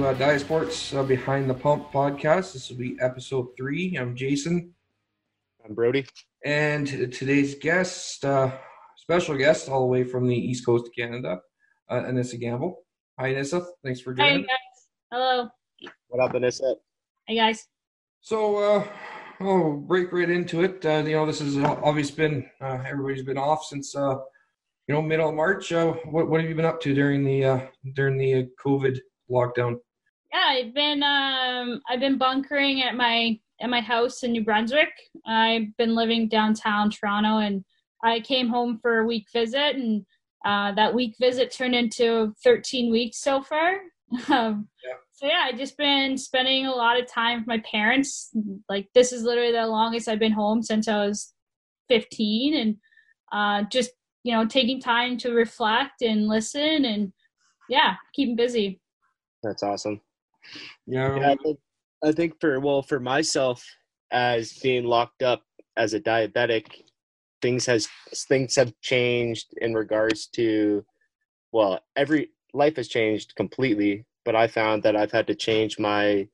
to uh, Diet Sports uh, Behind the Pump podcast. This will be episode three. I'm Jason. I'm Brody. And today's guest, uh, special guest, all the way from the East Coast of Canada, uh, Anissa Gamble. Hi, Anissa. Thanks for joining. Hi, guys. Hello. What up, Anissa? Hey, guys. So, uh, I'll break right into it. Uh, you know, this has obviously been, uh, everybody's been off since, uh, you know, middle of March. Uh, what, what have you been up to during the, uh, during the COVID lockdown? Yeah, I've been, um, I've been bunkering at my, at my house in New Brunswick. I've been living downtown Toronto and I came home for a week visit and, uh, that week visit turned into 13 weeks so far. um, yeah. So yeah, I've just been spending a lot of time with my parents. Like this is literally the longest I've been home since I was 15, and uh, just you know taking time to reflect and listen, and yeah, keeping busy. That's awesome. Yeah, I, think, I think for well for myself as being locked up as a diabetic, things has things have changed in regards to well every life has changed completely but I found that I've had to change my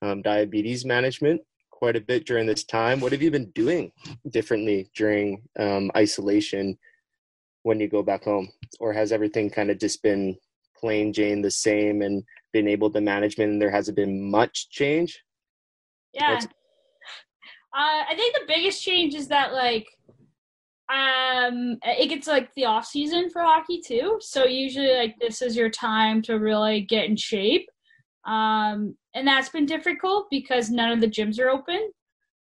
um, diabetes management quite a bit during this time. What have you been doing differently during um, isolation when you go back home? Or has everything kind of just been plain Jane the same and been able to manage and there hasn't been much change? Yeah. Uh, I think the biggest change is that like um it gets like the off season for hockey too so usually like this is your time to really get in shape um and that's been difficult because none of the gyms are open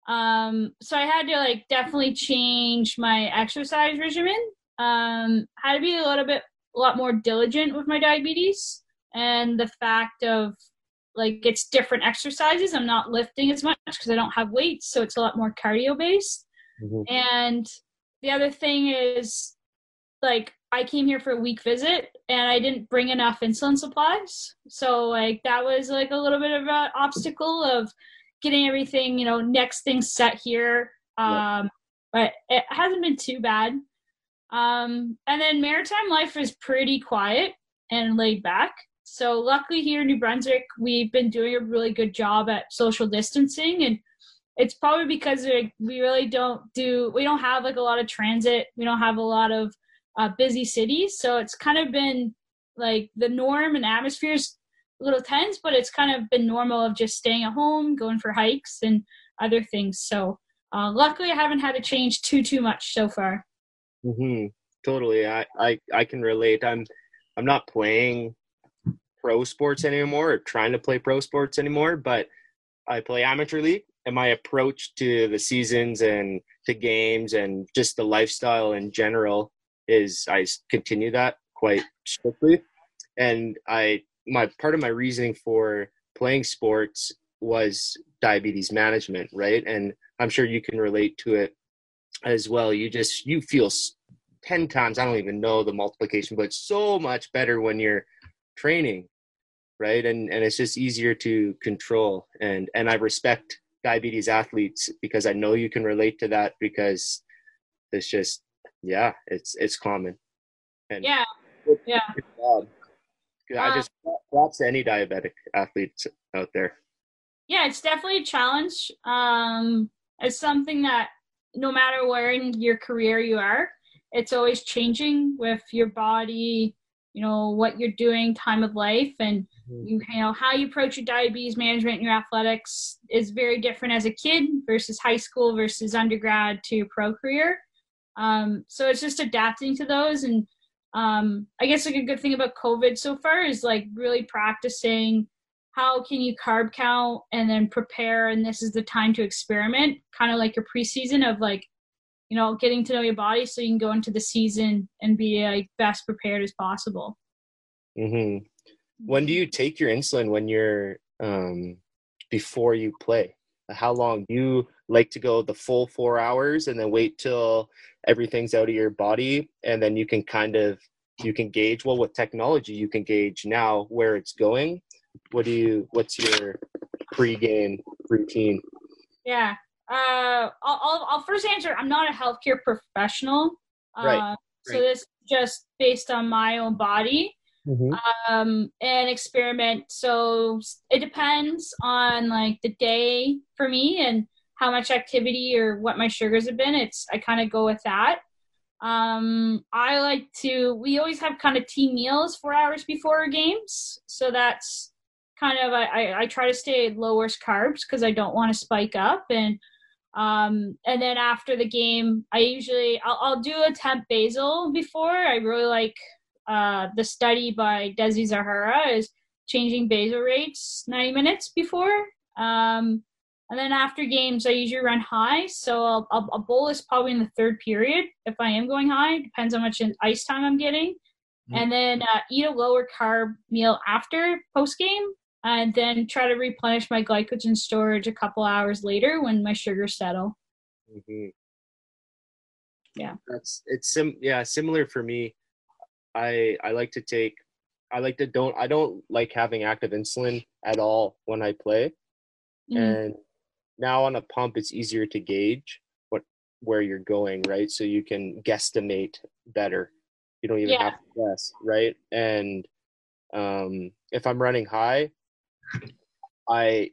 um so i had to like definitely change my exercise regimen um had to be a little bit a lot more diligent with my diabetes and the fact of like it's different exercises i'm not lifting as much because i don't have weights so it's a lot more cardio based mm-hmm. and the other thing is like I came here for a week visit and I didn't bring enough insulin supplies. So like that was like a little bit of an obstacle of getting everything, you know, next thing set here. Um, but it hasn't been too bad. Um, and then maritime life is pretty quiet and laid back. So luckily here in New Brunswick, we've been doing a really good job at social distancing. And it's probably because we really don't do we don't have like a lot of transit. We don't have a lot of uh, busy cities. So it's kind of been like the norm and atmosphere is a little tense but it's kind of been normal of just staying at home going for hikes and other things. So uh, luckily i haven't had to change too too much so far mm-hmm. totally I, I i can relate i'm i'm not playing pro sports anymore or trying to play pro sports anymore but i play amateur league and my approach to the seasons and to games and just the lifestyle in general is I continue that quite strictly. And I my part of my reasoning for playing sports was diabetes management, right? And I'm sure you can relate to it as well. You just you feel 10 times, I don't even know the multiplication, but so much better when you're training, right? And and it's just easier to control and and I respect diabetes athletes because I know you can relate to that because it's just yeah, it's it's common. And yeah, yeah. I uh, just props to any diabetic athletes out there. Yeah, it's definitely a challenge. Um, it's something that no matter where in your career you are, it's always changing with your body, you know, what you're doing, time of life, and Mm-hmm. you, you know how you approach your diabetes management in your athletics is very different as a kid versus high school versus undergrad to your pro career um, so it's just adapting to those and um, i guess like a good thing about covid so far is like really practicing how can you carb count and then prepare and this is the time to experiment kind of like your preseason of like you know getting to know your body so you can go into the season and be like best prepared as possible mm-hmm when do you take your insulin when you're um, before you play? How long do you like to go the full four hours and then wait till everything's out of your body and then you can kind of you can gauge well with technology you can gauge now where it's going. What do you? What's your pre-game routine? Yeah, uh, I'll, I'll, I'll first answer. I'm not a healthcare professional, uh, right. So this just based on my own body. Mhm. um, and experiment. So it depends on like the day for me and how much activity or what my sugars have been. It's I kind of go with that. Um, I like to. We always have kind of team meals four hours before our games, so that's kind of I, I, I try to stay lowest carbs because I don't want to spike up and um and then after the game I usually I'll, I'll do a temp basal before. I really like uh the study by Dessi Zaharieva is changing basal rates 90 minutes before. Um and then after games I usually run high. So I'll, I'll, I'll bolus probably in the third period if I am going high. Depends on how much ice time I'm getting. Mhm. and then uh, eat a lower carb meal after post game and then try to replenish my glycogen storage a couple hours later when my sugars settle. Mhm. Yeah. that's it's sim yeah similar for me. I I like to take I like to don't I don't like having active insulin at all when I play. Mm. and now on a pump it's easier to gauge what where you're going right so you can guesstimate better you don't even Yeah. have to guess right and um if i'm running high i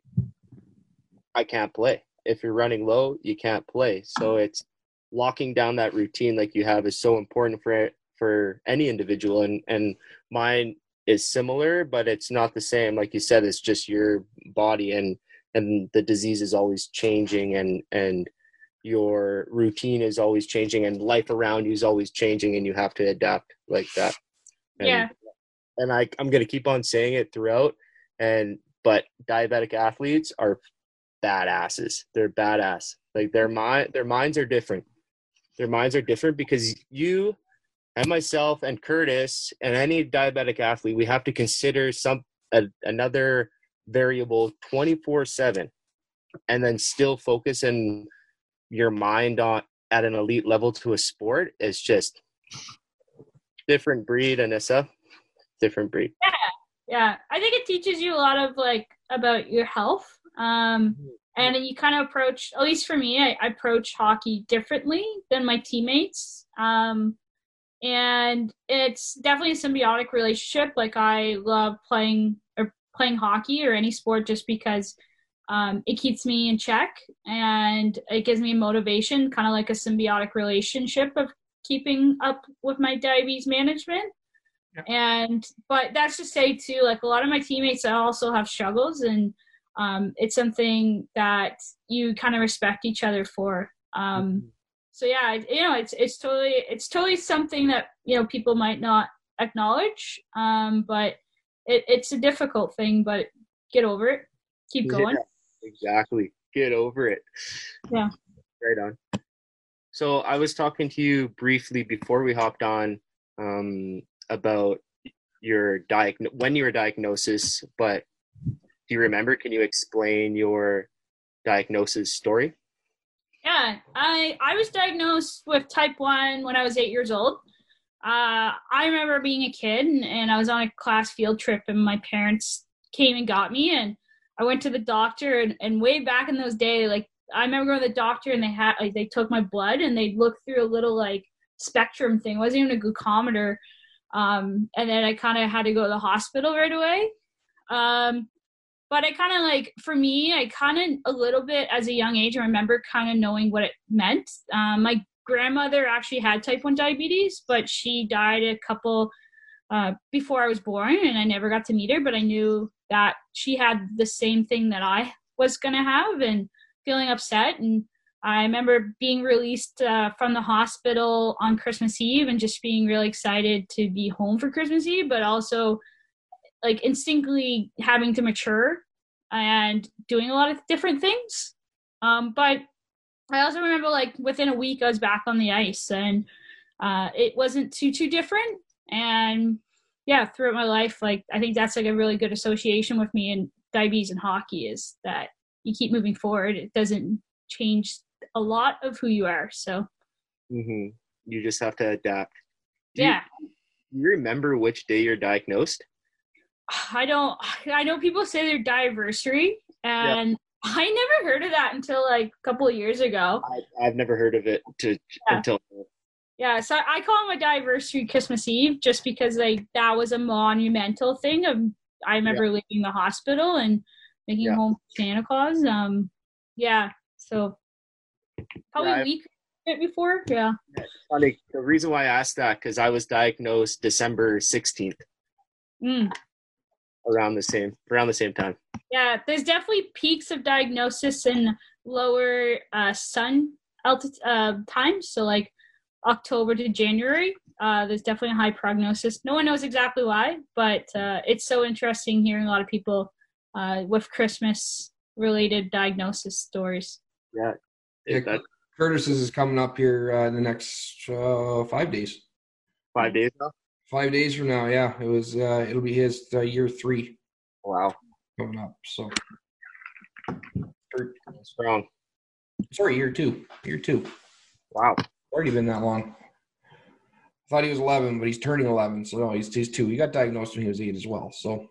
i can't play. If you're running low you can't play. So it's locking down that routine like you have is so important for for any individual. And and mine is similar but it's not the same. Like you said it's just your body and and the disease is always changing and and your routine is always changing and life around you is always changing and you have to adapt like that. And, Yeah. and i i'm going to keep on saying it throughout and but diabetic athletes are badasses. They're badass. Like their mind their minds are different. Their minds are different because you and myself and curtis and any diabetic athlete we have to consider some a, another variable 24 7 and then still focus in your mind on at an elite level to a sport. Is just different breed anissa different breed. Yeah, Yeah i think it teaches you a lot of like about your health. Um, and then you kind of approach, at least for me, I, I approach hockey differently than my teammates. Um, and it's definitely a symbiotic relationship. Like I love playing or playing hockey or any sport just because um, it keeps me in check and it gives me motivation, kind of like a symbiotic relationship of keeping up with my diabetes management. And but that's to say too, like a lot of my teammates I also have struggles, and um, it's something that you kind of respect each other for. Um, so yeah, you know, it's it's totally it's totally something that you know people might not acknowledge, um, but it, it's a difficult thing. But get over it, keep Yeah. going. exactly get over it Yeah. right on so i was talking to you briefly before we hopped on um, about your diag- when your diagnosis but do you remember can you explain your diagnosis story Yeah, I I was diagnosed with type one when I was eight years old. Uh, I remember being a kid and, and I was on a class field trip and my parents came and got me and I went to the doctor and, and way back in those days, like I remember going to the doctor and they had like they took my blood and they looked through a little like spectrum thing. It wasn't even a glucometer. Um, and then I kind of had to go to the hospital right away. Um, but I kind of like for me, I kind of a little bit as a young age, I remember kind of knowing what it meant. Um, my grandmother actually had type one diabetes, but she died a couple uh, before I was born, and I never got to meet her. But I knew that she had the same thing that I was gonna have, and feeling upset. And I remember being released uh, from the hospital on Christmas Eve, and just being really excited to be home for Christmas Eve, but also like instinctively having to mature and doing a lot of different things. Um, but I also remember like within a week I was back on the ice and uh, it wasn't too too different. And yeah, throughout my life, like I think that's like a really good association with me and diabetes and hockey is that you keep moving forward. It doesn't change a lot of who you are. So mm-hmm. you just have to adapt Do yeah. do you remember which day you're diagnosed I don't. I know people say their diaversary, and I never heard of that until like a couple of years ago. I, i've never heard of it to Yeah. until Yeah, so I call it my anniversary Christmas Eve just because like that was a monumental thing of I remember yeah. leaving the hospital and making home Santa Claus. Um yeah, so probably yeah, a week before. Yeah. Funny. The reason why I asked that because I was diagnosed December sixteenth. Mm. Around the same around the same time. Yeah, there's definitely peaks of diagnosis in lower uh, sun altitude uh, times. So like October to January. Uh, there's definitely a high prognosis. No one knows exactly why, but uh, it's so interesting hearing a lot of people uh, with Christmas related diagnosis stories. Yeah, yeah Curtis's is coming up here uh, in the next uh, five days. Five days now. Five days from now, yeah. It was. Uh, it'll be his uh, year three. Wow. Coming up, so. Strong. Sorry, year two. Year two. Wow. Already been that long. I thought he was 11, but he's turning 11, so no, he's he's two. He got diagnosed when he was eight as well. So,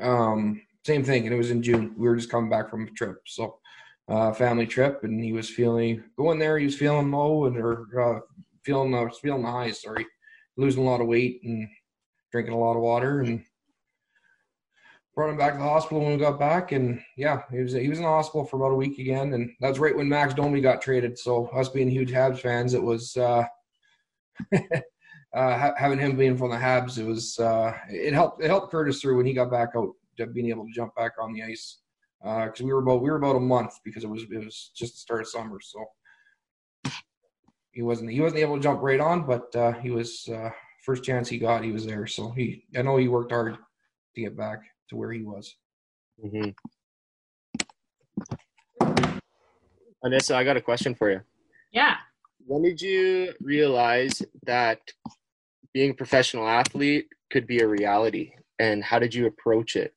um, same thing, and it was in June. We were just coming back from a trip, so uh, family trip, and he was feeling going there. He was feeling low and or uh, feeling uh, feeling the highs. Sorry, losing a lot of weight and drinking a lot of water, and brought him back to the hospital when we got back. And yeah, he was he was in the hospital for about a week again, and that's right when Max Domi got traded. So us being huge Habs fans, it was. Uh, uh, having him being from the Habs, it was uh, it helped it helped Curtis through when he got back out, being able to jump back on the ice because uh, we were about we were about a month because it was it was just the start of summer, so he wasn't he wasn't able to jump right on, but uh, he was uh, first chance he got, he was there. So he I know he worked hard to get back to where he was. Mm-hmm. Anissa, I got a question for you. Yeah. When did you realize that being a professional athlete could be a reality, and how did you approach it?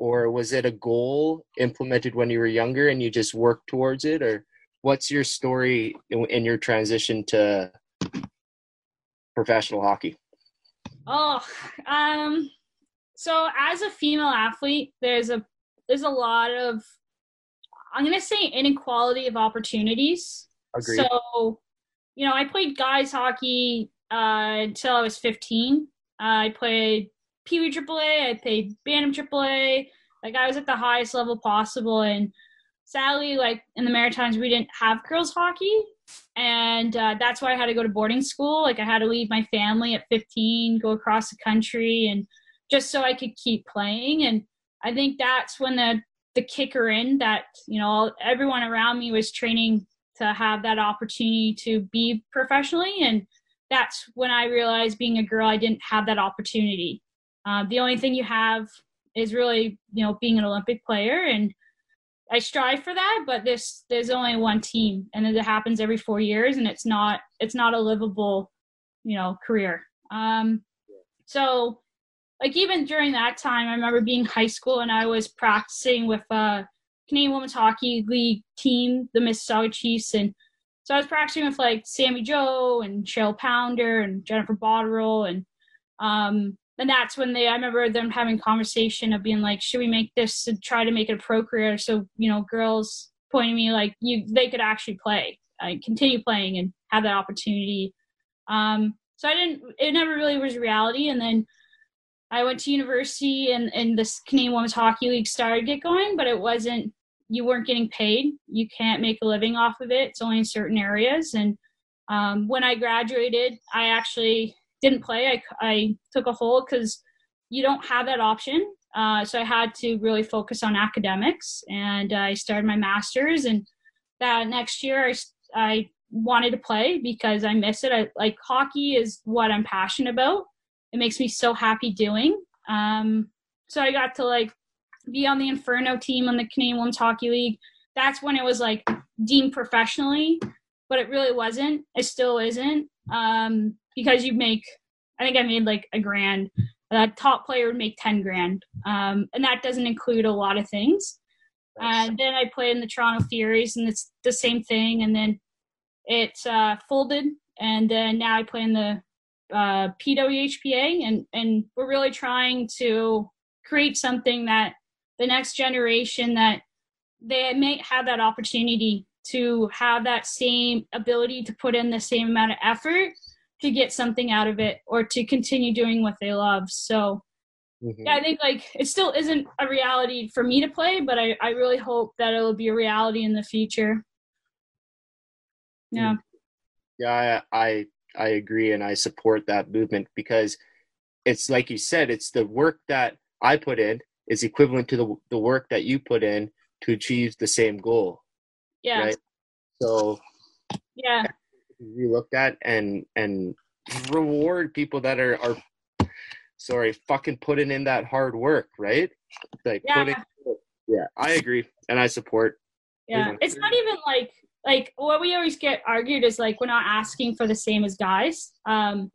Or was it a goal implemented when you were younger and you just worked towards it? Or what's your story in, your transition to professional hockey? Oh um so as a female athlete there's a there's a lot of i'm going to say inequality of opportunities. Agreed. so you know i played guys hockey uh, until i was 15 uh, i played Pee Wee AAA. I played Bantam AAA. Like I was at the highest level possible, and sadly, like in the Maritimes, we didn't have girls hockey, and uh, that's why I had to go to boarding school. Like I had to leave my family at 15, go across the country, and just so I could keep playing. And I think that's when the the kicker in that you know everyone around me was training to have that opportunity to be professionally and that's when i realized being a girl i didn't have that opportunity uh, the only thing you have is really you know being an Olympic player, and I strive for that. But this there's only one team, and it happens every four years, and it's not it's not a livable you know career. Um, so like even during that time, I remember being high school and I was practicing with a Canadian Women's Hockey League team, the Mississauga Chiefs, and so I was practicing with like Sami Jo and Cheryl Pounder and Jennifer Botterill and um, and that's when they i remember them having conversation of being like should we make this to try to make it a pro career so you know girls pointing me like you they could actually play uh, continue playing and have that opportunity. Um so i didn't it never really was reality. And then i went to university and and this canadian women's hockey league started get going but it wasn't you weren't getting paid. You can't make a living off of it. It's only in certain areas. And um, when i graduated i actually didn't play. I, I took a hold because you don't have that option. Uh, so I had to really focus on academics, and I started my master's. And that next year, I, I wanted to play because I miss it. I like hockey is what I'm passionate about. It makes me so happy doing. Um, so I got to like be on the Inferno team on the Canadian Women's Hockey League. That's when it was like deemed professionally, but it really wasn't. It still isn't. Um, because you make I think I made like a grand. A top player would make ten grand, um, and that doesn't include a lot of things. And then I played in the Toronto Furies, and it's the same thing. And then it's uh, folded, and then now I play in the uh, PWHPA, and and we're really trying to create something that the next generation that they may have that opportunity to have that same ability to put in the same amount of effort to get something out of it or to continue doing what they love. So mm-hmm. yeah, I think like it still isn't a reality for me to play, but I, I really hope that it'll be a reality in the future. Yeah. Yeah, I, I I agree and I support that movement because it's like you said, it's the work that I put in is equivalent to the the work that you put in to achieve the same goal. Yeah. Right? So yeah. We looked at and and reward people that are are sorry, fucking putting in that hard work, right? Like yeah. Putting, yeah, I agree and I support. Yeah. It's not even like like what we always get argued is like we're not asking for the same as guys. Um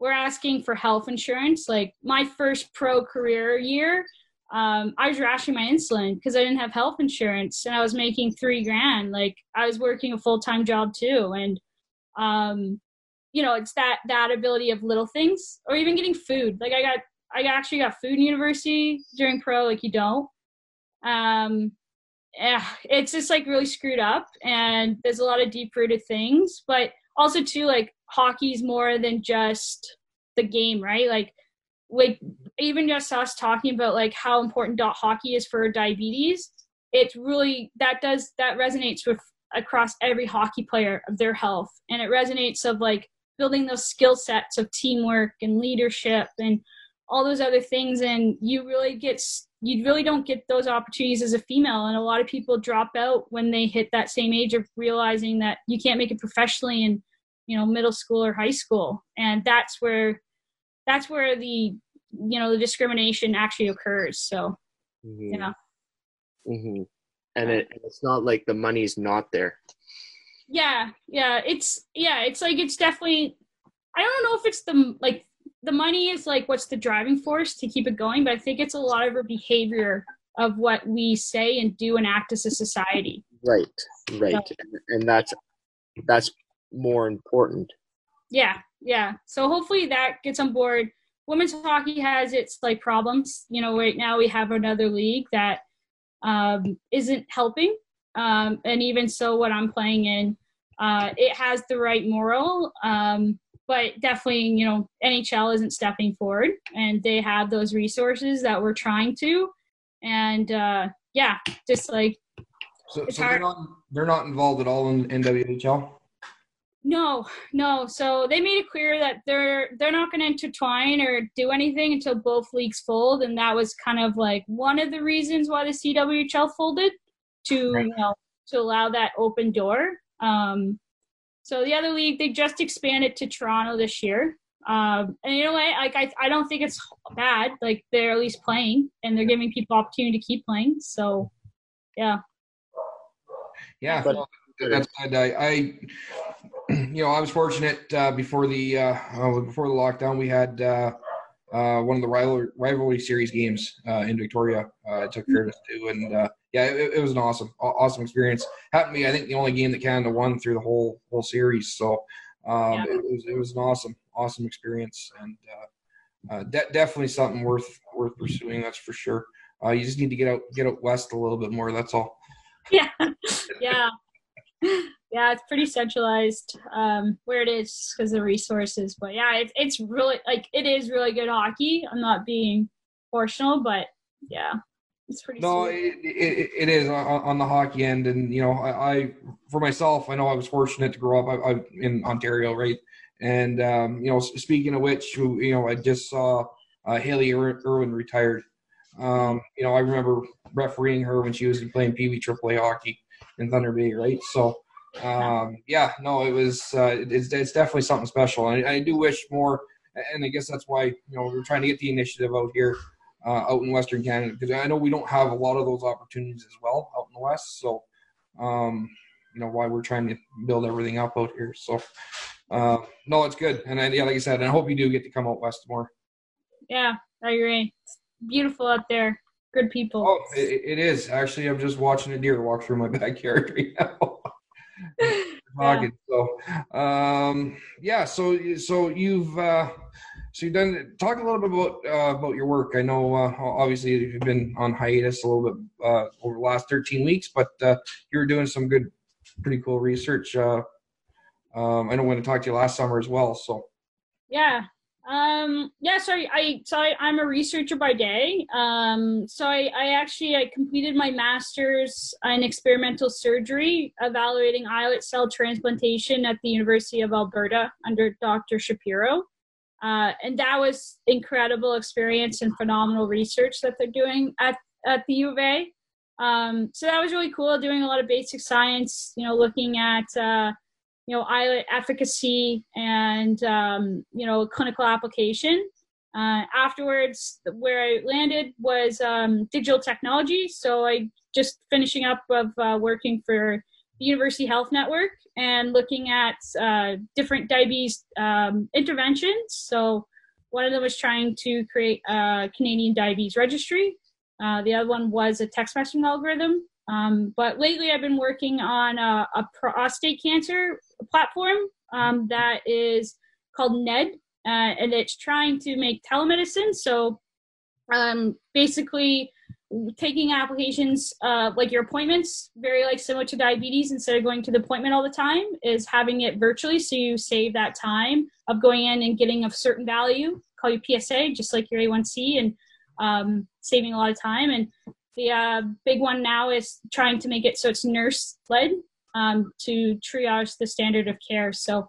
we're asking for health insurance. Like my first pro career year, um, I was rationing my insulin because I didn't have health insurance and I was making three grand. Like I was working a full time job too. And, um, you know, it's that, that ability of little things or even getting food. Like I got, I actually got food in university during pro, like you don't. Um, yeah, it's just like really screwed up and there's a lot of deep rooted things, but also too, like hockey's more than just the game, right? Like, like even just us talking about like how important dot hockey is for diabetes it's really that does that resonates with across every hockey player of their health. And it resonates of like building those skill sets of teamwork and leadership and all those other things. And you really get you really don't get those opportunities as a female. And a lot of people drop out when they hit that same age of realizing that you can't make it professionally in you know middle school or high school. And that's where that's where the you know the discrimination actually occurs. So mm-hmm. yeah. Mm-hmm. And it, it's not like the money's not there. Yeah yeah it's yeah it's like it's definitely i don't know if it's the like the money is like what's the driving force to keep it going but i think it's a lot of our behavior of what we say and do and act as a society. Right right so, and that's that's more important. Yeah yeah so hopefully that gets on board. Women's hockey has its like problems. You know, right now we have another league that um, isn't helping, um, and even so, what I'm playing in, uh, it has the right moral, um, but definitely, you know, NHL isn't stepping forward, and they have those resources that we're trying to, and uh, yeah, just like. So, so they're not they're not involved at all in NWHL. No, no. So they made it clear that they're they're not going to intertwine or do anything until both leagues fold, and that was kind of like one of the reasons why the CWHL folded to right. you know to allow that open door. Um, so the other league they just expanded to Toronto this year, um, and you know what? Like I I don't think it's bad. Like they're at least playing, and they're giving people opportunity to keep playing. So yeah. Yeah, that's good. I, I you know, I was fortunate uh, before the uh, uh, before the lockdown. We had uh, uh, one of the rivalry, rivalry series games uh, in Victoria. I took fairness to, and yeah, it, it, was an awesome awesome experience. Happened to be, I think, the only game that Canada won through the whole whole series. So um, yeah. it, was it was an awesome awesome experience, and de- definitely something worth worth pursuing. That's for sure. you just need to get out get out west a little bit more. That's all. Yeah, yeah yeah, it's pretty centralized um, where it is because of the resources. But yeah, it's it's really like it is really good hockey. I'm not being portional, but yeah, it's pretty. No, it, it, it is on, on, the hockey end, and you know, I, I, for myself, I know I was fortunate to grow up I, I, in Ontario, right? And um, you know, speaking of which, you know, I just saw uh, Haley Irwin retired. Um, you know, I remember refereeing her when she was playing Pee Wee AAA hockey in Thunder Bay, right? So, um, yeah, no, it was uh, it's, it's definitely something special, and I, I, do wish more. And I guess that's why you know we're trying to get the initiative out here, uh, out in Western Canada, because I know we don't have a lot of those opportunities as well out in the West. So, um, you know, why we're trying to build everything up out here. So, uh, no, it's good, and I, yeah, like I said, I hope you do get to come out west more. Yeah, I agree. It's beautiful out there good people. Oh, it, it is actually. I'm just watching a deer walk through my backyard right now. Yeah. So, um, yeah. So, so you've uh, so you've done. Talk a little bit about uh, about your work. I know, uh, obviously, you've been on hiatus a little bit uh, over the last 13 weeks, but uh, you're doing some good pretty cool research. Uh, um, I know when to talk to you last summer as well. So yeah, um, yeah, so I, I so I, am a researcher by day. Um, so I, I actually I completed my master's in experimental surgery, evaluating islet cell transplantation at the University of Alberta under Dr. Shapiro. Uh, and that was incredible experience and phenomenal research that they're doing at, at the U of A. Um, so that was really cool, doing a lot of basic science, you know, looking at uh, you know, efficacy and, um, you know, clinical application. Uh, afterwards, where I landed was um, digital technology. So I just finishing up of uh, working for the University Health Network and looking at uh, different diabetes um, interventions. So one of them was trying to create a Canadian diabetes registry. Uh, the other one was a text messaging algorithm um, but lately, I've been working on a, a prostate cancer platform um, that is called NED, uh, and it's trying to make telemedicine. So um, basically, taking applications uh, like your appointments, very like similar to diabetes, instead of going to the appointment all the time, is having it virtually. So you save that time of going in and getting a certain value, call you PSA, just like your A1C, and um, saving a lot of time. And the uh, big one now is trying to make it so it's nurse led um, to triage the standard of care. So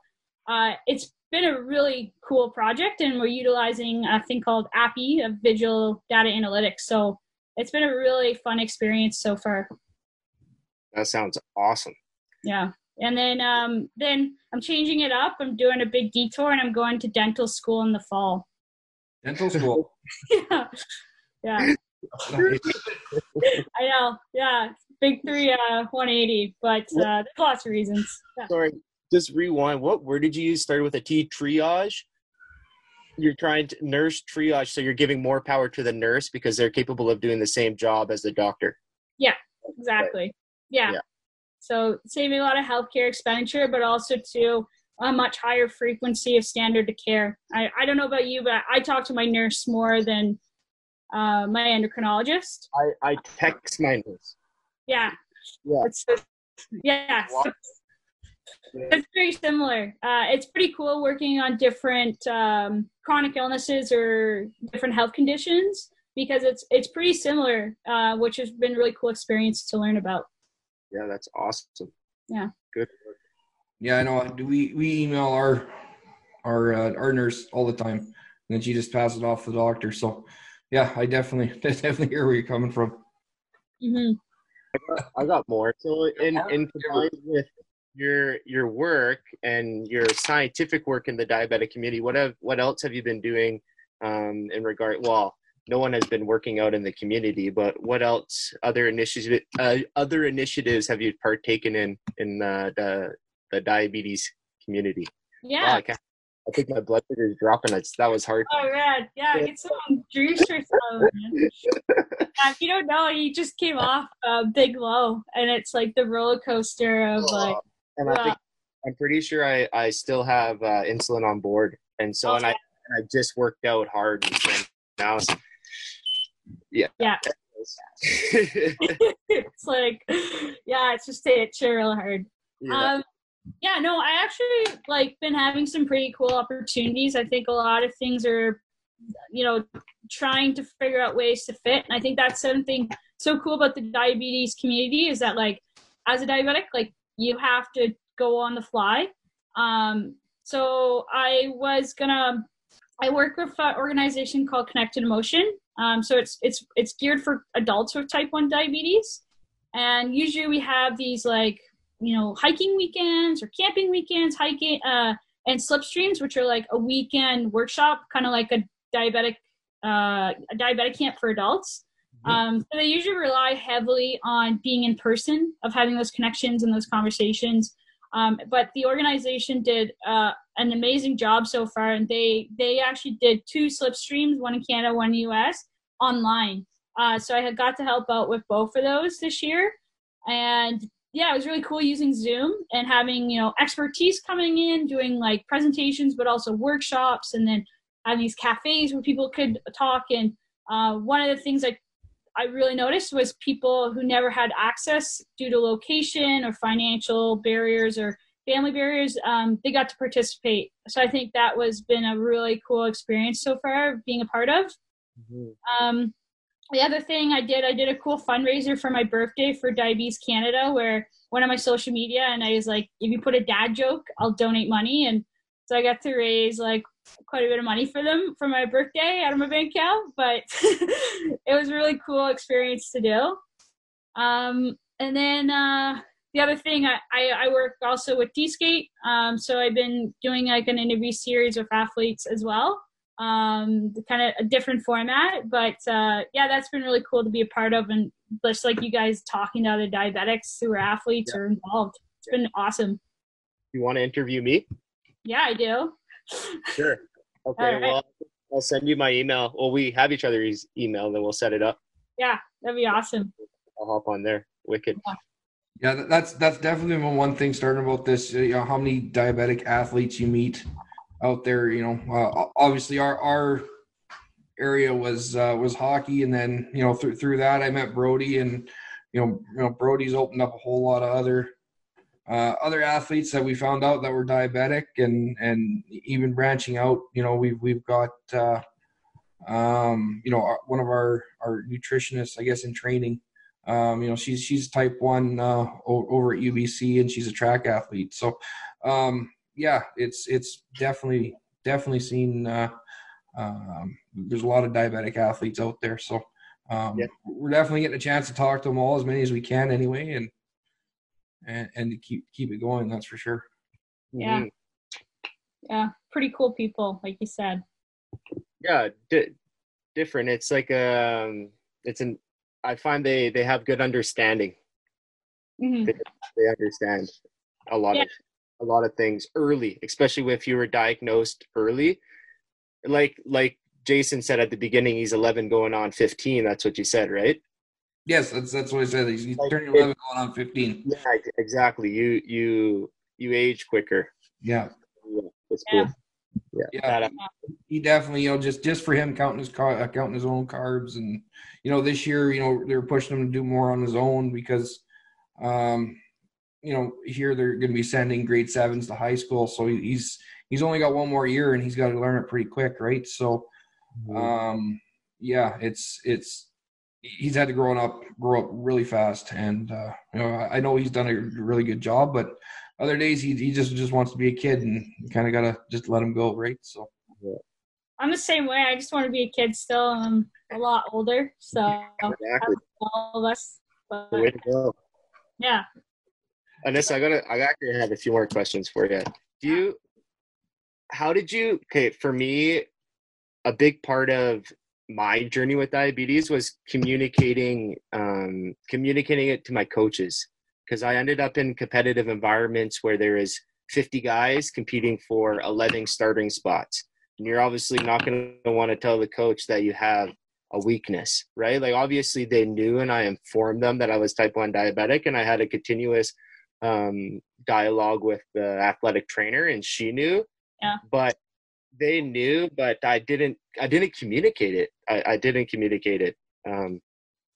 uh, it's been a really cool project, and we're utilizing a thing called API of Visual Data Analytics. So it's been a really fun experience so far. That sounds awesome. Yeah. And then um, then I'm changing it up. I'm doing a big detour and I'm going to dental school in the fall. Dental school. yeah. Yeah. I know. Yeah. Big three uh 180, but uh there's lots of reasons. Yeah. Sorry, just rewind. What word did you use? Started with a T triage? You're trying to nurse triage, so you're giving more power to the nurse because they're capable of doing the same job as the doctor. Yeah, exactly. Yeah. yeah. So saving a lot of healthcare expenditure, but also to a much higher frequency of standard of care. I, I don't know about you, but I talk to my nurse more than uh, my endocrinologist. I, I text my nurse. Yeah. Yeah. It's, yeah. So it's very similar. Uh, it's pretty cool working on different um, chronic illnesses or different health conditions because it's it's pretty similar, uh, which has been a really cool experience to learn about. Yeah, that's awesome. Yeah. Good. Yeah, I know. We we email our our uh, our nurse all the time, and then she just passes it off to the doctor. So yeah, I definitely, definitely hear where you're coming from. Mm-hmm. I, got, more. So in in combined with your your work and your scientific work in the diabetic community, what have what else have you been doing um, in regard? Well, no one has been working out in the community, but what else? Other initiatives, uh, other initiatives have you partaken in in uh, the the diabetes community? Yeah. Wow, I think my blood sugar is dropping. It's that was hard. Oh man, yeah, get some juice or something. if you don't know, he just came off a big low, and it's like the roller coaster of oh, like. And I think I'm pretty sure I I still have uh, insulin on board, and so okay. and I and I just worked out hard now. So, yeah. Yeah. it's like, yeah, it's just it chill real hard. Yeah. Um, yeah no i actually like been having some pretty cool opportunities i think a lot of things are you know trying to figure out ways to fit. And i think that's something so cool about the diabetes community is that like as a diabetic like you have to go on the fly. Um so i was gonna i work with an organization called Connected in Motion. Um so it's it's it's geared for adults with type 1 diabetes. And usually we have these like you know hiking weekends or camping weekends hiking uh, and slipstreams which are like a weekend workshop kind of like a diabetic uh, a diabetic camp for adults. Mm-hmm. um, so they usually rely heavily on being in person of having those connections and those conversations. Um, but the organization did uh, an amazing job so far and they they actually did two slipstreams one in canada one in us online. Uh, so i had got to help out with both of those this year. And yeah, it was really cool using Zoom and having, you know, expertise coming in, doing like presentations, but also workshops, and then having these cafes where people could talk. And uh, one of the things I, I really noticed was people who never had access due to location or financial barriers or family barriers, um, they got to participate. So I think that was been a really cool experience so far being a part of. Mm-hmm. Um, the other thing I did, I did a cool fundraiser for my birthday for Diabetes Canada, where one of my social media, and I was like, if you put a dad joke, I'll donate money, and so I got to raise like quite a bit of money for them for my birthday out of my bank account. But it was a really cool experience to do. Um, and then uh, the other thing, I, I, I work also with D-Skate, um, so I've been doing like an interview series with athletes as well um, kind of a different format. But uh, yeah, that's been really cool to be a part of, and just like you guys talking to other diabetics who are athletes yeah. or involved. It's been awesome. You want to interview me? Yeah, I do. Sure. Okay. Right. Well, I'll send you my email. Well, we have each other's email, then we'll set it up. Yeah, that'd be awesome. I'll hop on there. Wicked. Yeah. Yeah, that's that's definitely one thing. Starting about this, you know, how many diabetic athletes you meet, out there. You know, uh, obviously our our area was uh, was hockey, and then you know through through that I met Brody, and you know you know Brody's opened up a whole lot of other uh, other athletes that we found out that were diabetic, and and even branching out. You know, we've we've got. Uh, um, you know, one of our our nutritionists, I guess, in training. Um, you know, she's she's type one uh, over at UBC, and she's a track athlete. So, um, yeah, it's it's definitely definitely seen. Uh, um, there's a lot of diabetic athletes out there, so um, yeah. we're definitely getting a chance to talk to them all as many as we can anyway, and and, and to keep keep it going. That's for sure. Yeah, mm-hmm. yeah, pretty cool people, like you said. Yeah, di- different. It's like um, it's an. I find they they have good understanding. Mm-hmm. They, they, understand a lot yeah. of a lot of things early, especially if you were diagnosed early. Like like Jason said at the beginning, he's 11 going on 15. That's what you said, right? Yes, that's that's what I said. He's, like, turning 11 going on 15. Yeah, exactly. You you you age quicker. Yeah. yeah that's cool. Yeah. yeah. He definitely, you know, just just for him counting his car, uh, counting his own carbs, and you know, this year, you know, they're pushing him to do more on his own because, um, you know, here they're going to be sending grade sevens to high school, so he's he's only got one more year and he's got to learn it pretty quick, right? So, mm-hmm. um, yeah, it's it's he's had to grow up grow up really fast, and uh, you know, I know he's done a really good job, but other days he he just just wants to be a kid and kind of gotta just let him go, right? So. Yeah. I'm the same way. I just want to be a kid still. I'm a lot older, so exactly. all of us. But, yeah, Anissa, I gotta, I actually have a few more questions for you. Do you, how did you? Okay, for me, a big part of my journey with diabetes was communicating, um, communicating it to my coaches because I ended up in competitive environments where there is 50 guys competing for 11 starting spots, and you're obviously not going to want to tell the coach that you have a weakness, right? Like obviously they knew, and I informed them that I was type one diabetic, and I had a continuous um, dialogue with the athletic trainer, and she knew. Yeah. But they knew, but I didn't. I didn't communicate it. I, I didn't communicate it. Um,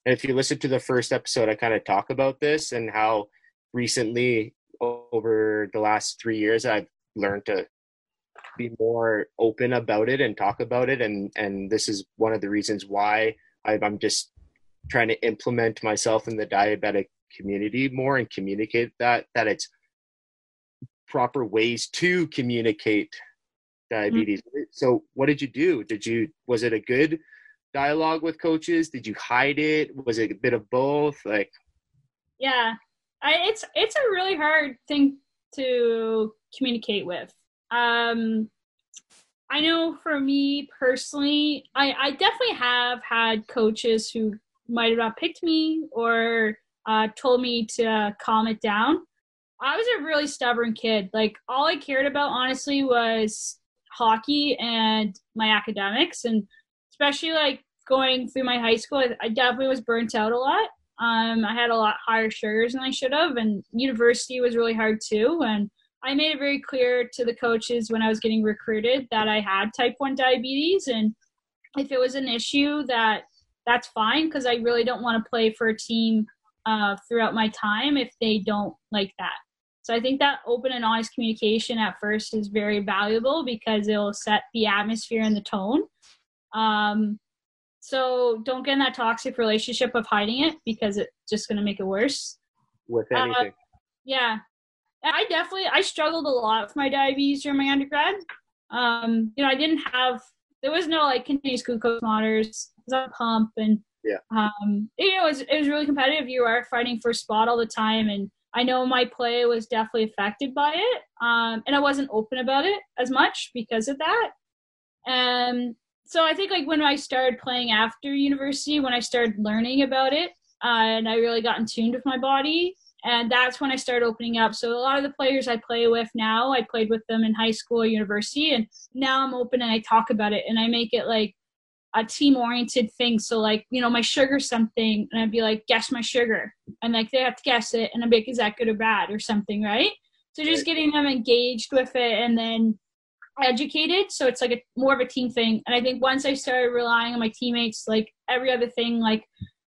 and if you listen to the first episode, I kind of talk about this and how recently, over the last three years, I've learned to be more open about it and talk about it. And and this is one of the reasons why I'm just trying to implement myself in the diabetic community more and communicate that that it's proper ways to communicate diabetes mm-hmm. so what did you do did you was it a good dialogue with coaches did you hide it was it a bit of both like yeah I, it's it's a really hard thing to communicate with um i know for me personally i i definitely have had coaches who might have not picked me or uh, told me to calm it down. I was a really stubborn kid. Like all I cared about, honestly, was hockey and my academics, and especially like going through my high school, I, I definitely was burnt out a lot. Um, I had a lot higher sugars than I should have, and university was really hard too. And I made it very clear to the coaches when I was getting recruited that I had type 1 diabetes. And if it was an issue that that's fine because I really don't want to play for a team uh, throughout my time if they don't like that. So I think that open and honest communication at first is very valuable because it'll set the atmosphere and the tone. Um, so don't get in that toxic relationship of hiding it because it's just going to make it worse. With uh, anything. Uh, yeah. I definitely I struggled a lot with my diabetes during my undergrad. Um, you know, I didn't have there was no like continuous glucose monitors. It was on pump and yeah. Um, you know, it was, it was really competitive. You are fighting for a spot all the time and I know my play was definitely affected by it. Um, and I wasn't open about it as much because of that. And so I think like when I started playing after university, when I started learning about it, uh, and I really got in tune with my body, and that's when I started opening up. So a lot of the players I play with now, I played with them in high school university, and now I'm open and I talk about it and I make it like a team oriented thing. So like, you know, my sugar something and I'd be like, guess my sugar. And like they have to guess it and I'd be like, is that good or bad or something, right? So just getting them engaged with it and then educated. So it's like a more of a team thing. And I think once I started relying on my teammates, like every other thing, like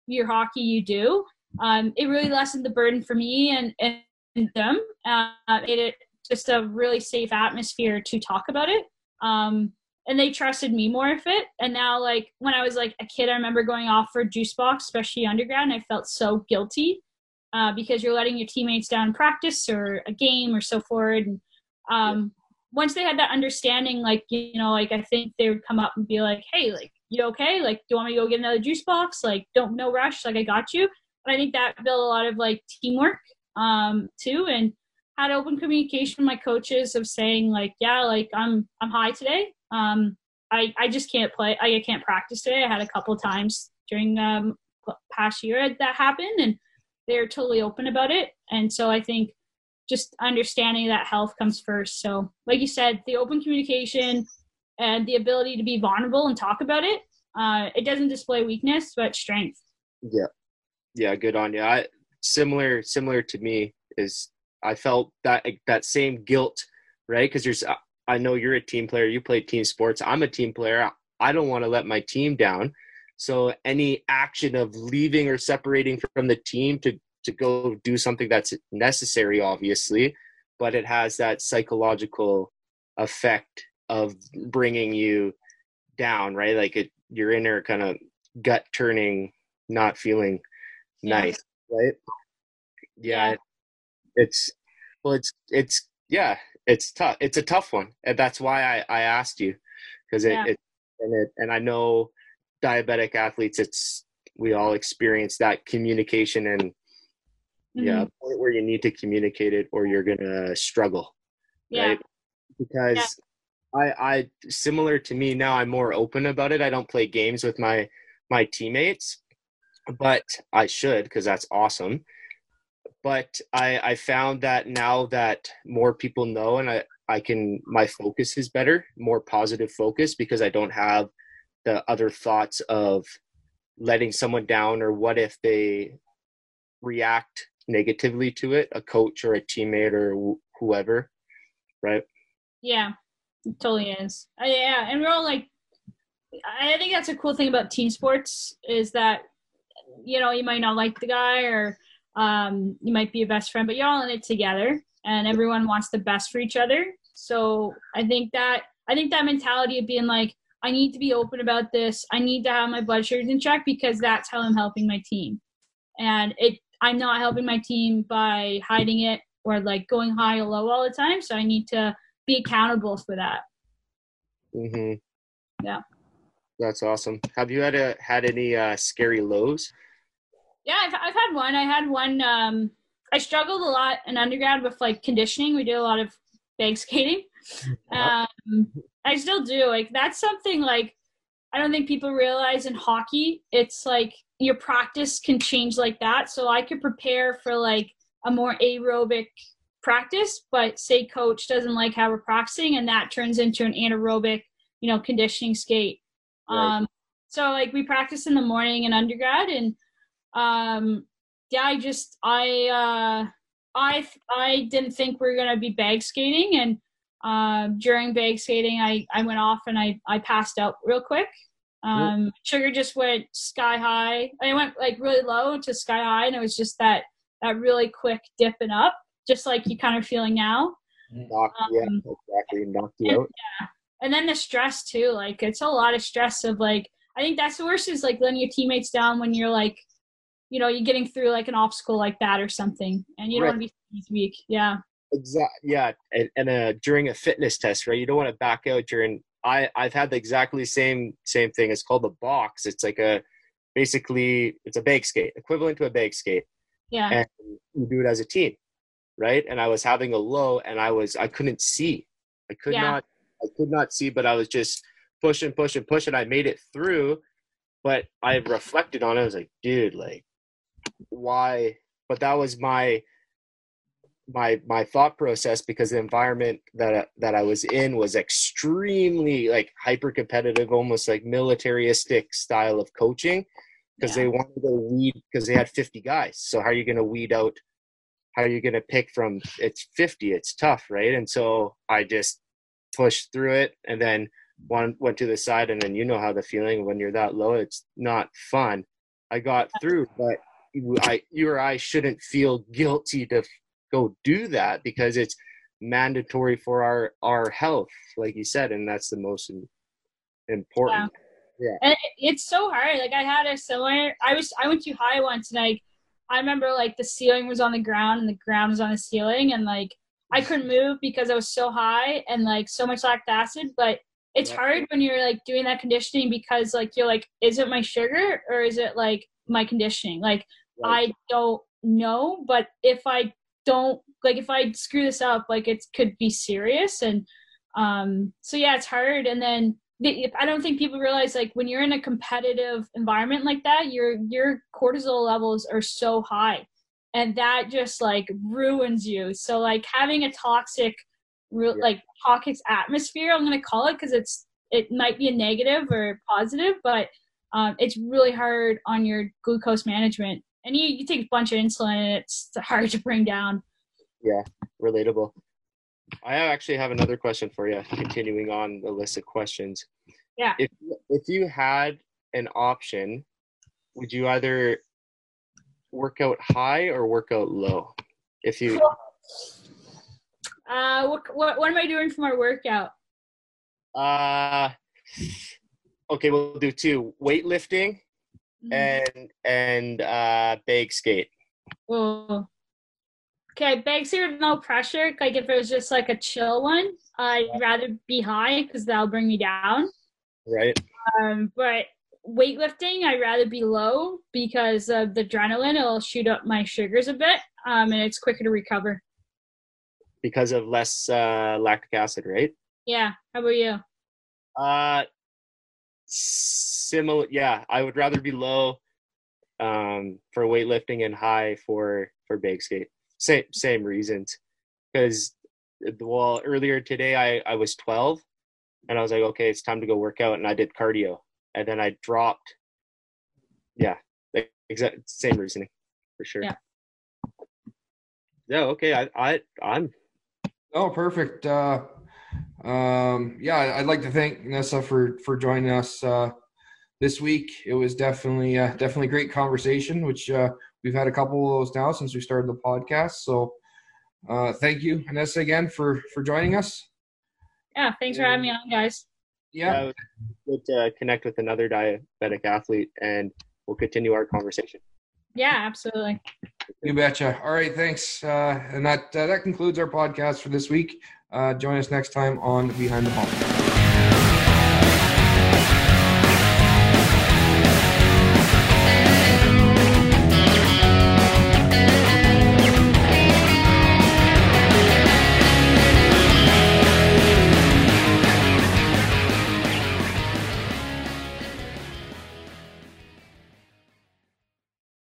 your hockey you do, um, it really lessened the burden for me and, and them. Uh, made it just a really safe atmosphere to talk about it. Um, and they trusted me more with it. And now, like when I was like a kid, I remember going off for juice box, especially underground. I felt so guilty uh, because you're letting your teammates down in practice or a game or so forward. And um, once they had that understanding, like you know, like I think they would come up and be like, "Hey, like you okay? Like, do you want me to go get another juice box? Like, don't no rush. Like, I got you." But I think that built a lot of like teamwork um, too, and had open communication with my coaches of saying like, "Yeah, like I'm I'm high today um, I, I just can't play. I can't practice today. I had a couple times during um, past year that happened, and they're totally open about it. And so I think just understanding that health comes first. So, like you said, the open communication and the ability to be vulnerable and talk about it. Uh, it doesn't display weakness, but strength. Yeah, yeah, good on you. I similar similar to me is I felt that that same guilt, right? Because there's I know you're a team player, you play team sports. I'm a team player. I don't want to let my team down. So any action of leaving or separating from the team to to go do something that's necessary obviously, but it has that psychological effect of bringing you down, right? Like it your inner kind of gut turning not feeling yeah. nice, right? Yeah, yeah. It's well it's it's yeah, it's tough. It's a tough one, and that's why I, I asked you because it, yeah. it and it and I know diabetic athletes. It's we all experience that communication and mm-hmm. yeah, point where you need to communicate it or you're gonna struggle, yeah. right? Because yeah. I I similar to me now. I'm more open about it. I don't play games with my my teammates, but I should because that's awesome but I, I found that now that more people know and I, I can my focus is better, more positive focus because I don't have the other thoughts of letting someone down or what if they react negatively to it, a coach or a teammate or wh- whoever, right? Yeah, it totally is. Uh, yeah, and we're all like, I think that's a cool thing about team sports is that you know you might not like the guy or um, you might be a best friend, but you're all in it together, and everyone wants the best for each other. So I think that I think that mentality of being like, I need to be open about this. I need to have my blood sugars in check because that's how I'm helping my team. And it, I'm not helping my team by hiding it or like going high or low all the time. So I need to be accountable for that. Mhm. Yeah. That's awesome. Have you had a had any uh, scary lows? Yeah, I've, I've had one. I had one. Um, I struggled a lot in undergrad with like conditioning. We did a lot of bag skating. Um, I still do. Like that's something like I don't think people realize in hockey. It's like your practice can change like that. So I could prepare for like a more aerobic practice, but say coach doesn't like how we're practicing, and that turns into an anaerobic, you know, conditioning skate. Right. Um, so like we practice in the morning in undergrad, and um, yeah, I just I uh, I I didn't think we were gonna be bag skating, and uh, during bag skating, I I went off and I I passed out real quick. Um, sugar just went sky high. I went like really low to sky high, and it was just that that really quick dipping up, just like you kind of feeling now. Knock, yeah, Um, exactly. Knocked you and- out. and then the stress too like it's a lot of stress of like i think that's the worst is like letting your teammates down when you're like you know you're getting through like an obstacle like that or something and you don't Right. want to be weak yeah exactly Yeah, and, and uh, during a fitness test, right? You don't want to back out during. I I've had the exactly same same thing. It's called the box. It's like a basically it's a bag skate, equivalent to a bag skate, yeah and you do it as a team, right? And I was having a low, and I was I couldn't see. I could Yeah. not. I could not see, but I was just pushing, pushing, pushing. I made it through, but I reflected on it. I was like, dude, like, why? But that was my my my thought process because the environment that that I was in was extremely like hyper competitive, almost like militaristic style of coaching because Yeah. they wanted to weed because they had 50 guys. So how are you going to weed out? How are you going to pick from? It's 50. It's tough, right? And so I just pushed through it, and then one went to the side, and then you know how the feeling when you're that low. It's not fun. I got through, but I you or I shouldn't feel guilty to go do that because it's mandatory for our our health like you said and that's the most im- important. And it's so hard like i had a similar i was i went too high once and like i remember like the ceiling was on the ground and the ground was on the ceiling and like i couldn't move because i was so high and like so much lactic acid but it's Yeah. hard when you're like doing that conditioning because like you're like is it my sugar or is it like my conditioning like Right. I don't know, but if I don't like if I screw this up, like it could be serious. And um, so yeah, it's hard. And then the, I don't think people realize like when you're in a competitive environment like that, your your cortisol levels are so high, and that just like ruins you. So like having a toxic, real Yeah. like toxic atmosphere, I'm gonna call it because it's it might be a negative or positive, but um, it's really hard on your glucose management. And you, you take a bunch of insulin, it's hard to bring down. Yeah, relatable i actually have another question for you continuing on the list of questions Yeah. if if you had an option would you either work out high or work out low if you Uh, what, what what am I doing for my workout? uh okay we'll do two weightlifting Mm. and and uh bag skate Oh. Okay, bags here no pressure. Like if it was just like a chill one, I'd rather be high because that'll bring me down. right Um, but weightlifting, I'd rather be low because of the adrenaline. It'll shoot up my sugars a bit, um, and it's quicker to recover. because of less uh lactic acid right Yeah. How about you? Uh, similar. Yeah, I would rather be low um, for weightlifting and high for for bag skate. Same same reasons. Because well, earlier today I I was 12, and I was like, okay, it's time to go work out, and I did cardio, and then I dropped. Yeah, like, exact same reasoning, for sure. Yeah. Yeah. Okay. I I I'm Oh, perfect. Uh, um, yeah, I'd like to thank Nessa for for joining us uh, this week. It was definitely uh, definitely great conversation, which uh, we've had a couple of those now since we started the podcast. So, uh, thank you, Nessa, again for for joining us. Yeah. Thanks for having me on, guys. Yeah, uh, good to connect with another diabetic athlete, and we'll continue our conversation. Yeah, absolutely. you betcha. All right, thanks. Uh, and that uh, that concludes our podcast for this week. Uh, join us next time on Behind the Ball.